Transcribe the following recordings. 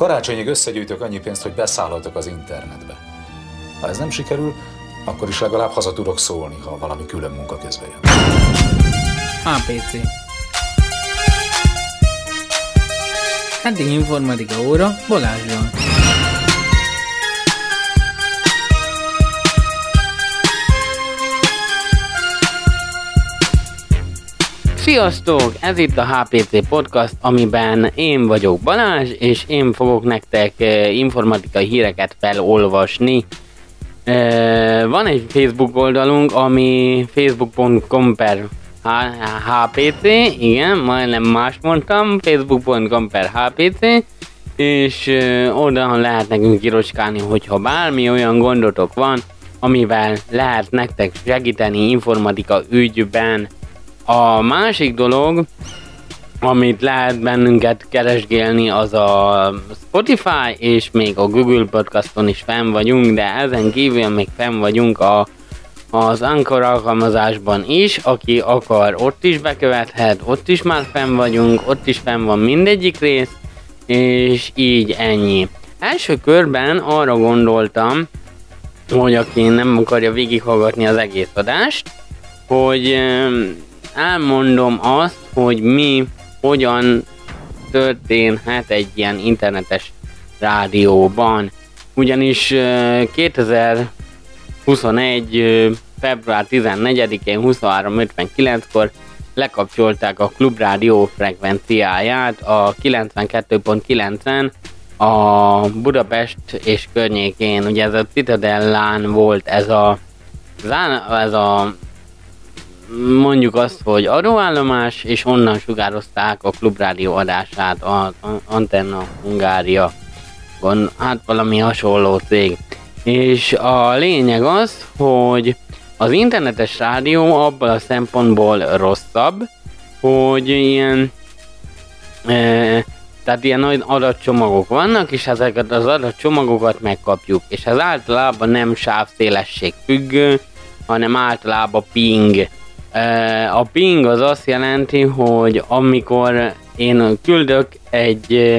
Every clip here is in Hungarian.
Karácsonyig összegyűjtök annyi pénzt, hogy beszállhatok az internetbe. Ha ez nem sikerül, akkor is legalább haza tudok szólni, ha valami külön munka közben jön. APC Eddig informatika óra Balázsral. Sziasztok! Ez itt a HPC Podcast, amiben én vagyok Balázs, és én fogok nektek eh, informatikai híreket felolvasni. Eh, van egy Facebook oldalunk, ami facebook.com per HPC, igen, majdnem más mondtam, facebook.com per HPC, és uh, oda lehet nekünk kiroskálni, hogyha bármi olyan gondotok van, amivel lehet nektek segíteni informatika ügyben. A másik dolog, amit lehet bennünket keresgélni, az a Spotify, és még a Google Podcaston is fenn vagyunk, de ezen kívül még fenn vagyunk a az Anchor alkalmazásban is, aki akar ott is bekövethet, ott is már fenn vagyunk, ott is fenn van mindegyik rész, és így ennyi. Első körben arra gondoltam, hogy aki nem akarja végighallgatni az egész adást, hogy elmondom azt, hogy mi, hogyan történhet egy ilyen internetes rádióban. Ugyanis 2000 21. február 14-én 23.59-kor lekapcsolták a klubrádió frekvenciáját a 92.9-en a Budapest és környékén, ugye ez a Citadellán volt ez a ez a mondjuk azt, hogy adóállomás, és onnan sugározták a klubrádió adását az Antenna Hungária. Hát valami hasonló cég. És a lényeg az, hogy az internetes rádió abban a szempontból rosszabb, hogy ilyen e, tehát ilyen nagy adatcsomagok vannak, és ezeket az adatcsomagokat megkapjuk, és ez általában nem sávszélesség függő, hanem általában ping. A ping az azt jelenti, hogy amikor én küldök egy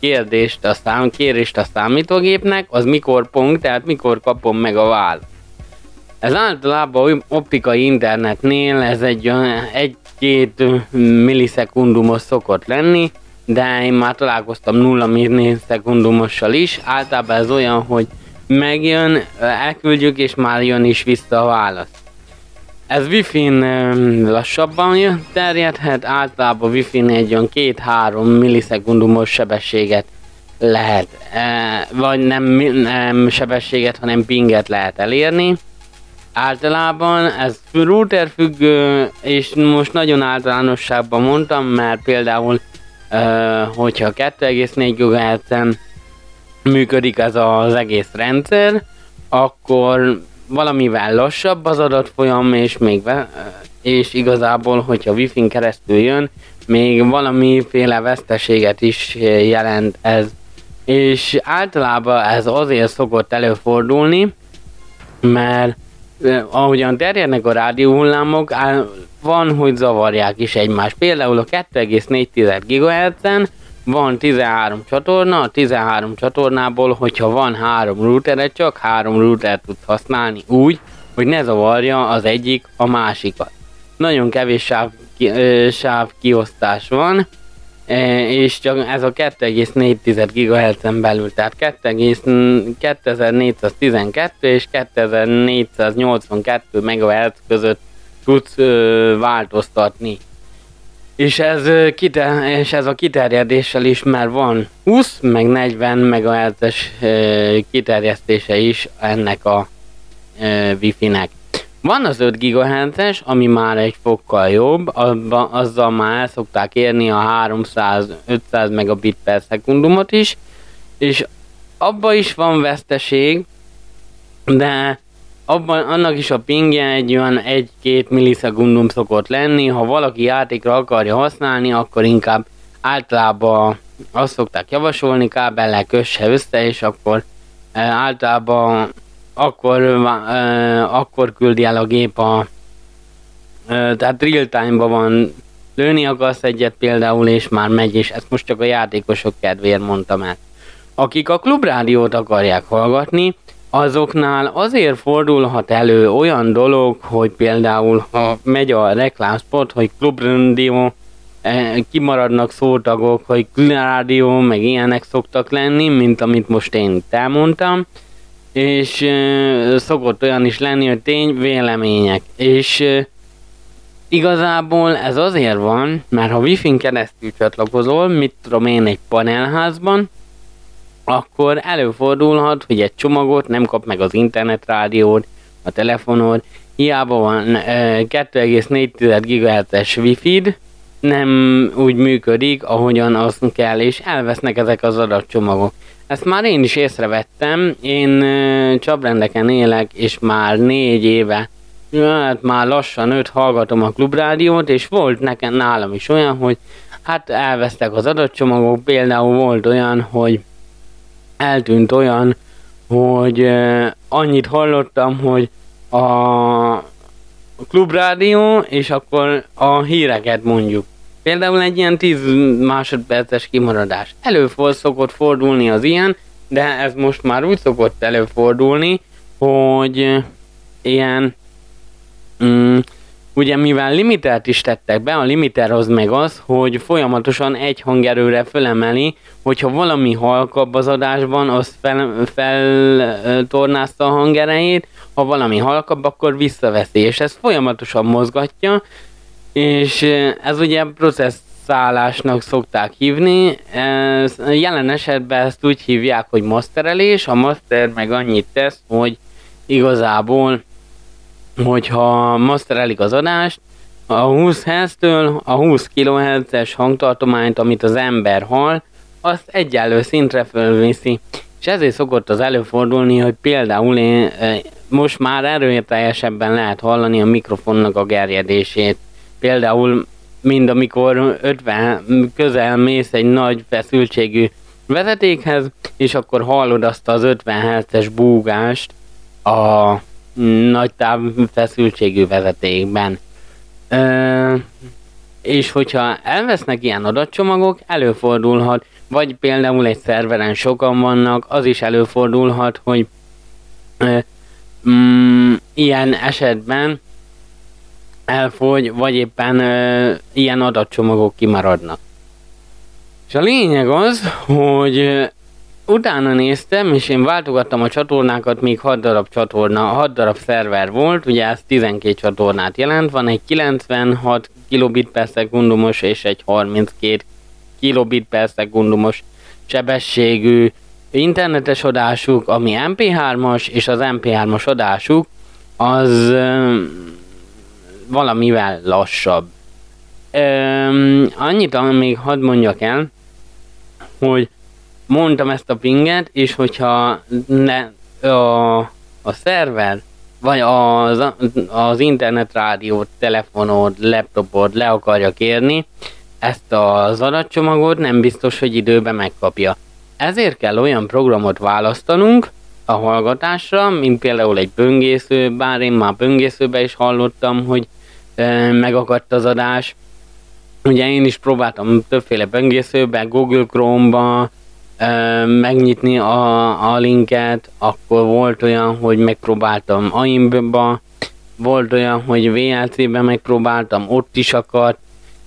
kérdést a szám, kérést a számítógépnek, az mikor pont, tehát mikor kapom meg a választ. Ez általában optikai internetnél ez egy egy-két millisekundumos szokott lenni, de én már találkoztam nulla millisekundumossal is. Általában ez olyan, hogy megjön, elküldjük és már jön is vissza a válasz. Ez Wi-Fi-n lassabban terjedhet, általában Wi-Fi-n egy olyan 2-3 millisekundumos sebességet lehet, e, vagy nem, nem sebességet, hanem pinget lehet elérni. Általában ez router függő, és most nagyon általánosságban mondtam, mert például, e, hogyha 2,4 GHz-en működik ez az egész rendszer, akkor valamivel lassabb az adatfolyam, és még ve- és igazából, hogyha wifi-n keresztül jön, még valamiféle veszteséget is jelent ez. És általában ez azért szokott előfordulni, mert ahogyan terjednek a rádióhullámok, van, hogy zavarják is egymást. Például a 2,4 GHz-en van 13 csatorna, a 13 csatornából, hogyha van három routered, csak három router tudsz használni úgy, hogy ne zavarja az egyik a másikat. Nagyon kevés sáv, ki, ö, sáv kiosztás van, és csak ez a 2,4 GHz-en belül, tehát 2412 és 2482 MHz között tudsz változtatni és ez, kiter, és ez a kiterjedéssel is már van 20 meg 40 MHz-es kiterjesztése is ennek a Wi-Fi-nek. Van az 5 GHz-es, ami már egy fokkal jobb, abba, azzal már szokták érni a 300-500 megabit per szekundumot is, és abba is van veszteség, de abban, annak is a pingje egy olyan 1-2 millisekundum szokott lenni, ha valaki játékra akarja használni, akkor inkább általában azt szokták javasolni, kábellel kösse össze, és akkor e, általában akkor, e, akkor küldi el a gép a e, tehát real time-ban van lőni akarsz egyet például, és már megy, és ezt most csak a játékosok kedvéért mondtam el. akik a klubrádiót akarják hallgatni, azoknál azért fordulhat elő olyan dolog, hogy például ha megy a reklámspot, hogy klubrádió, eh, kimaradnak szótagok, hogy rádió, meg ilyenek szoktak lenni, mint amit most én itt elmondtam, és e, szokott olyan is lenni, hogy tény vélemények, és e, igazából ez azért van, mert ha wifi-n keresztül csatlakozol, mit tudom én egy panelházban, akkor előfordulhat, hogy egy csomagot nem kap meg az internetrádiód, a telefonod, hiába van 2,4 GHz-es wifi nem úgy működik, ahogyan az kell, és elvesznek ezek az adatcsomagok. Ezt már én is észrevettem, én csabrendeken élek, és már négy éve, hát már lassan öt hallgatom a klubrádiót, és volt nekem nálam is olyan, hogy hát elvesztek az adatcsomagok, például volt olyan, hogy eltűnt olyan, hogy annyit hallottam, hogy a klubrádió, és akkor a híreket mondjuk. Például egy ilyen 10 másodperces kimaradás. Előfordul szokott fordulni az ilyen, de ez most már úgy szokott előfordulni, hogy ilyen mm, Ugye mivel limitert is tettek be, a limiter az meg az, hogy folyamatosan egy hangerőre fölemeli, hogyha valami halkabb az adásban, az feltornázta fel, a hangerejét, ha valami halkabb, akkor visszaveszi, és ez folyamatosan mozgatja, és ez ugye processzálásnak szokták hívni, ez, jelen esetben ezt úgy hívják, hogy masterelés, a master meg annyit tesz, hogy igazából hogyha masterelik az adást, a 20 Hz-től a 20 kHz-es hangtartományt, amit az ember hall, azt egyenlő szintre fölviszi. És ezért szokott az előfordulni, hogy például én, e, most már erőteljesebben lehet hallani a mikrofonnak a gerjedését. Például mind amikor 50 közel mész egy nagy feszültségű vezetékhez, és akkor hallod azt az 50 Hz-es búgást a nagy feszültségű vezetékben. Ö, és hogyha elvesznek ilyen adatcsomagok, előfordulhat, vagy például egy szerveren sokan vannak, az is előfordulhat, hogy ö, mm, ilyen esetben elfogy, vagy éppen ö, ilyen adatcsomagok kimaradnak. És a lényeg az, hogy utána néztem, és én váltogattam a csatornákat, még 6 darab csatorna, 6 darab szerver volt, ugye ez 12 csatornát jelent, van egy 96 kilobit per szekundumos és egy 32 kilobit per szekundumos sebességű internetes adásuk, ami MP3-as, és az MP3-as adásuk az um, valamivel lassabb. Um, annyit még hadd mondjak el, hogy mondtam ezt a pinget, és hogyha ne, a, a szerver, vagy az, az internetrádiót, telefonod, laptopod le akarja kérni, ezt az adatcsomagot nem biztos, hogy időben megkapja. Ezért kell olyan programot választanunk a hallgatásra, mint például egy böngésző, bár én már böngészőbe is hallottam, hogy e, megakadt az adás. Ugye én is próbáltam többféle böngészőbe, Google Chrome-ba, megnyitni a, a linket, akkor volt olyan, hogy megpróbáltam AIM-ba, volt olyan, hogy VLC-ben megpróbáltam, ott is akadt,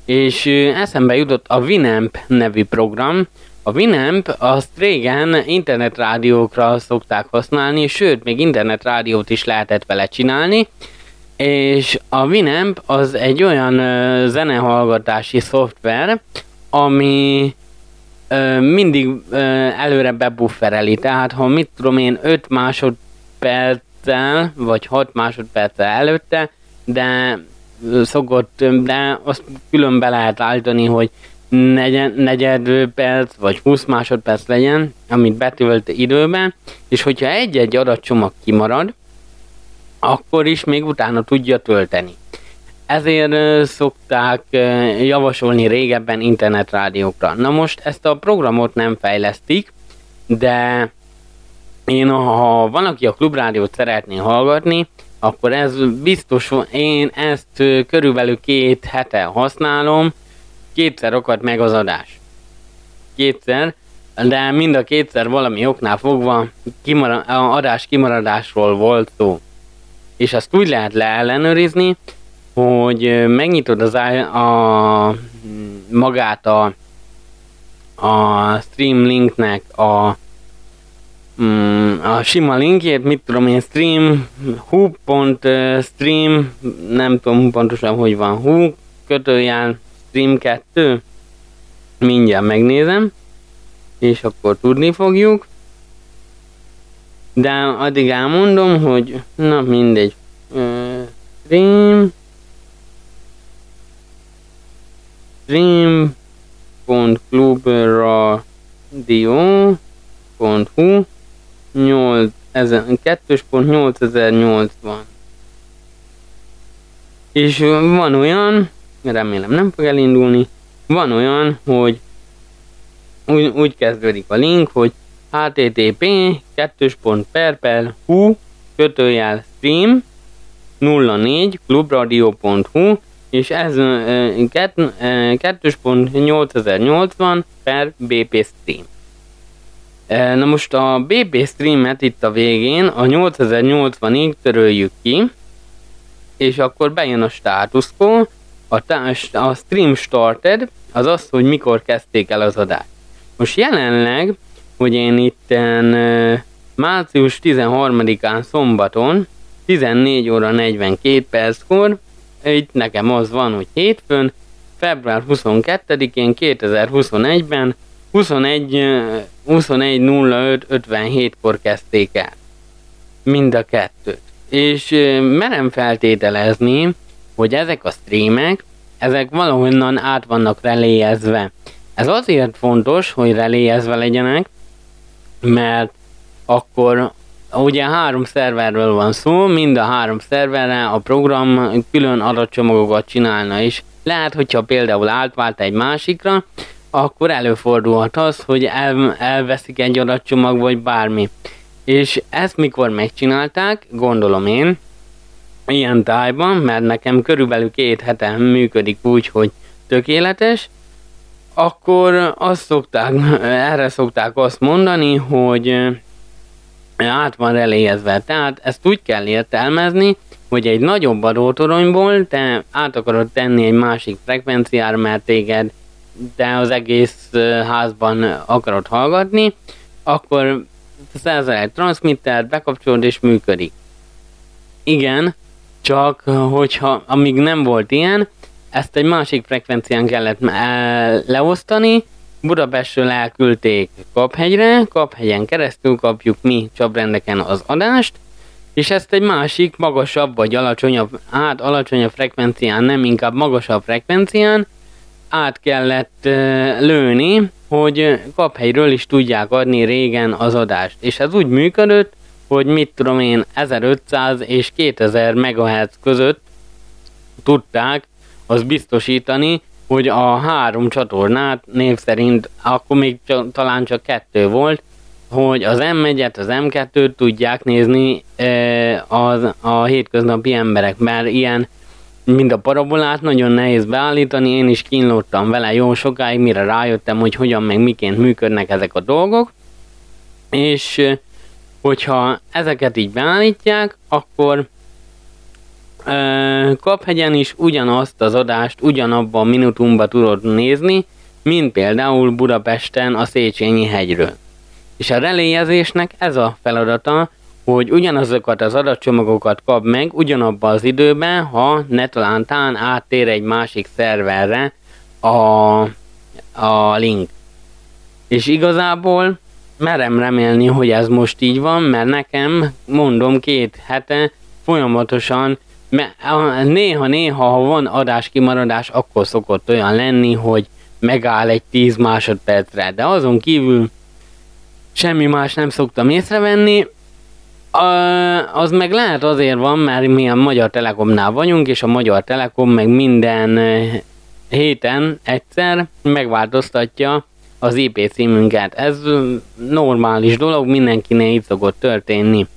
és eszembe jutott a Winamp nevű program. A Winamp azt régen internetrádiókra szokták használni, sőt, még internetrádiót is lehetett vele csinálni, és a Winamp az egy olyan zenehallgatási szoftver, ami ö, mindig ö, előre bebuffereli, tehát ha mit tudom én 5 másodperccel, vagy 6 másodperccel előtte, de szokott, de azt külön be lehet állítani, hogy negyed, negyed perc vagy 20 másodperc legyen, amit betölt időben, és hogyha egy-egy adatcsomag kimarad, akkor is még utána tudja tölteni. Ezért szokták javasolni régebben internetrádiókra. Na most ezt a programot nem fejlesztik, de én, ha van, aki a klubrádiót szeretné hallgatni, akkor ez biztos, én ezt körülbelül két hete használom, kétszer akadt meg az adás. Kétszer, de mind a kétszer valami oknál fogva kimara- adás kimaradásról volt szó. És azt úgy lehet leellenőrizni, hogy megnyitod az a, a magát a, a stream linknek a mm, a sima linkjét, mit tudom én, stream, hu.stream, nem tudom pontosan, hogy van hu, kötőjel stream 2, mindjárt megnézem, és akkor tudni fogjuk. De addig elmondom, hogy na mindegy, stream, stream.clubradio.hu 2.8080 és van olyan, remélem nem fog elindulni, van olyan, hogy úgy, úgy kezdődik a link, hogy http 2.perpel hu kötőjel stream 04 clubradio.hu és ez 2.8080 per BP stream. Na most a BP streamet itt a végén a 8080-ig töröljük ki, és akkor bejön a status quo, a, a stream started, az az, hogy mikor kezdték el az adást. Most jelenleg, hogy én itten március 13-án szombaton, 14 óra 42 perckor, itt nekem az van, hogy hétfőn, február 22-én 2021-ben 21, 21.05.57-kor kezdték el. Mind a kettőt. És merem feltételezni, hogy ezek a streamek, ezek valahonnan át vannak reléjezve. Ez azért fontos, hogy reléjezve legyenek, mert akkor ugye három szerverről van szó, mind a három szerverre a program külön adatcsomagokat csinálna is. Lehet, hogyha például átvált egy másikra, akkor előfordulhat az, hogy el, elveszik egy adatcsomag, vagy bármi. És ezt mikor megcsinálták, gondolom én, ilyen tájban, mert nekem körülbelül két hete működik úgy, hogy tökéletes, akkor azt szokták, erre szokták azt mondani, hogy át van reléjezve. Tehát ezt úgy kell értelmezni, hogy egy nagyobb adótoronyból te át akarod tenni egy másik frekvenciára, mert téged de az egész házban akarod hallgatni, akkor szerzel egy transmittert, bekapcsolod és működik. Igen, csak hogyha amíg nem volt ilyen, ezt egy másik frekvencián kellett leosztani, Budapestről elküldték Kaphegyre, Kaphegyen keresztül kapjuk mi csabrendeken az adást, és ezt egy másik, magasabb vagy alacsonyabb, hát alacsonyabb frekvencián, nem inkább magasabb frekvencián át kellett lőni, hogy kaphelyről is tudják adni régen az adást. És ez úgy működött, hogy mit tudom én, 1500 és 2000 MHz között tudták az biztosítani, hogy a három csatornát név szerint, akkor még csak, talán csak kettő volt, hogy az M1-et, az M2-t tudják nézni e, az, a hétköznapi emberek, mert ilyen mind a parabolát nagyon nehéz beállítani, én is kínlódtam vele jó sokáig, mire rájöttem, hogy hogyan meg miként működnek ezek a dolgok, és hogyha ezeket így beállítják, akkor Kaphegyen is ugyanazt az adást ugyanabban a minutumban tudod nézni, mint például Budapesten a Széchenyi hegyről. És a reléjezésnek ez a feladata, hogy ugyanazokat az adatcsomagokat kap meg ugyanabban az időben, ha ne talántán áttér egy másik szerverre a, a link. És igazából merem remélni, hogy ez most így van, mert nekem, mondom, két hete folyamatosan néha-néha, ha van adáskimaradás, akkor szokott olyan lenni, hogy megáll egy 10 másodpercre, de azon kívül semmi más nem szoktam észrevenni. Az meg lehet azért van, mert mi a Magyar Telekomnál vagyunk, és a Magyar Telekom meg minden héten egyszer megváltoztatja az IP címünket. Ez normális dolog, mindenkinél így szokott történni.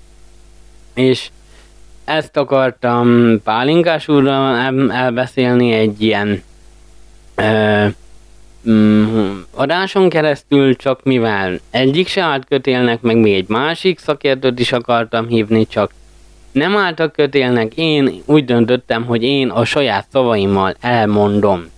És ezt akartam Pálinkás úrral elbeszélni egy ilyen ö, mm, adáson keresztül, csak mivel egyik se állt kötélnek, meg még egy másik szakértőt is akartam hívni, csak nem álltak kötélnek, én úgy döntöttem, hogy én a saját szavaimmal elmondom.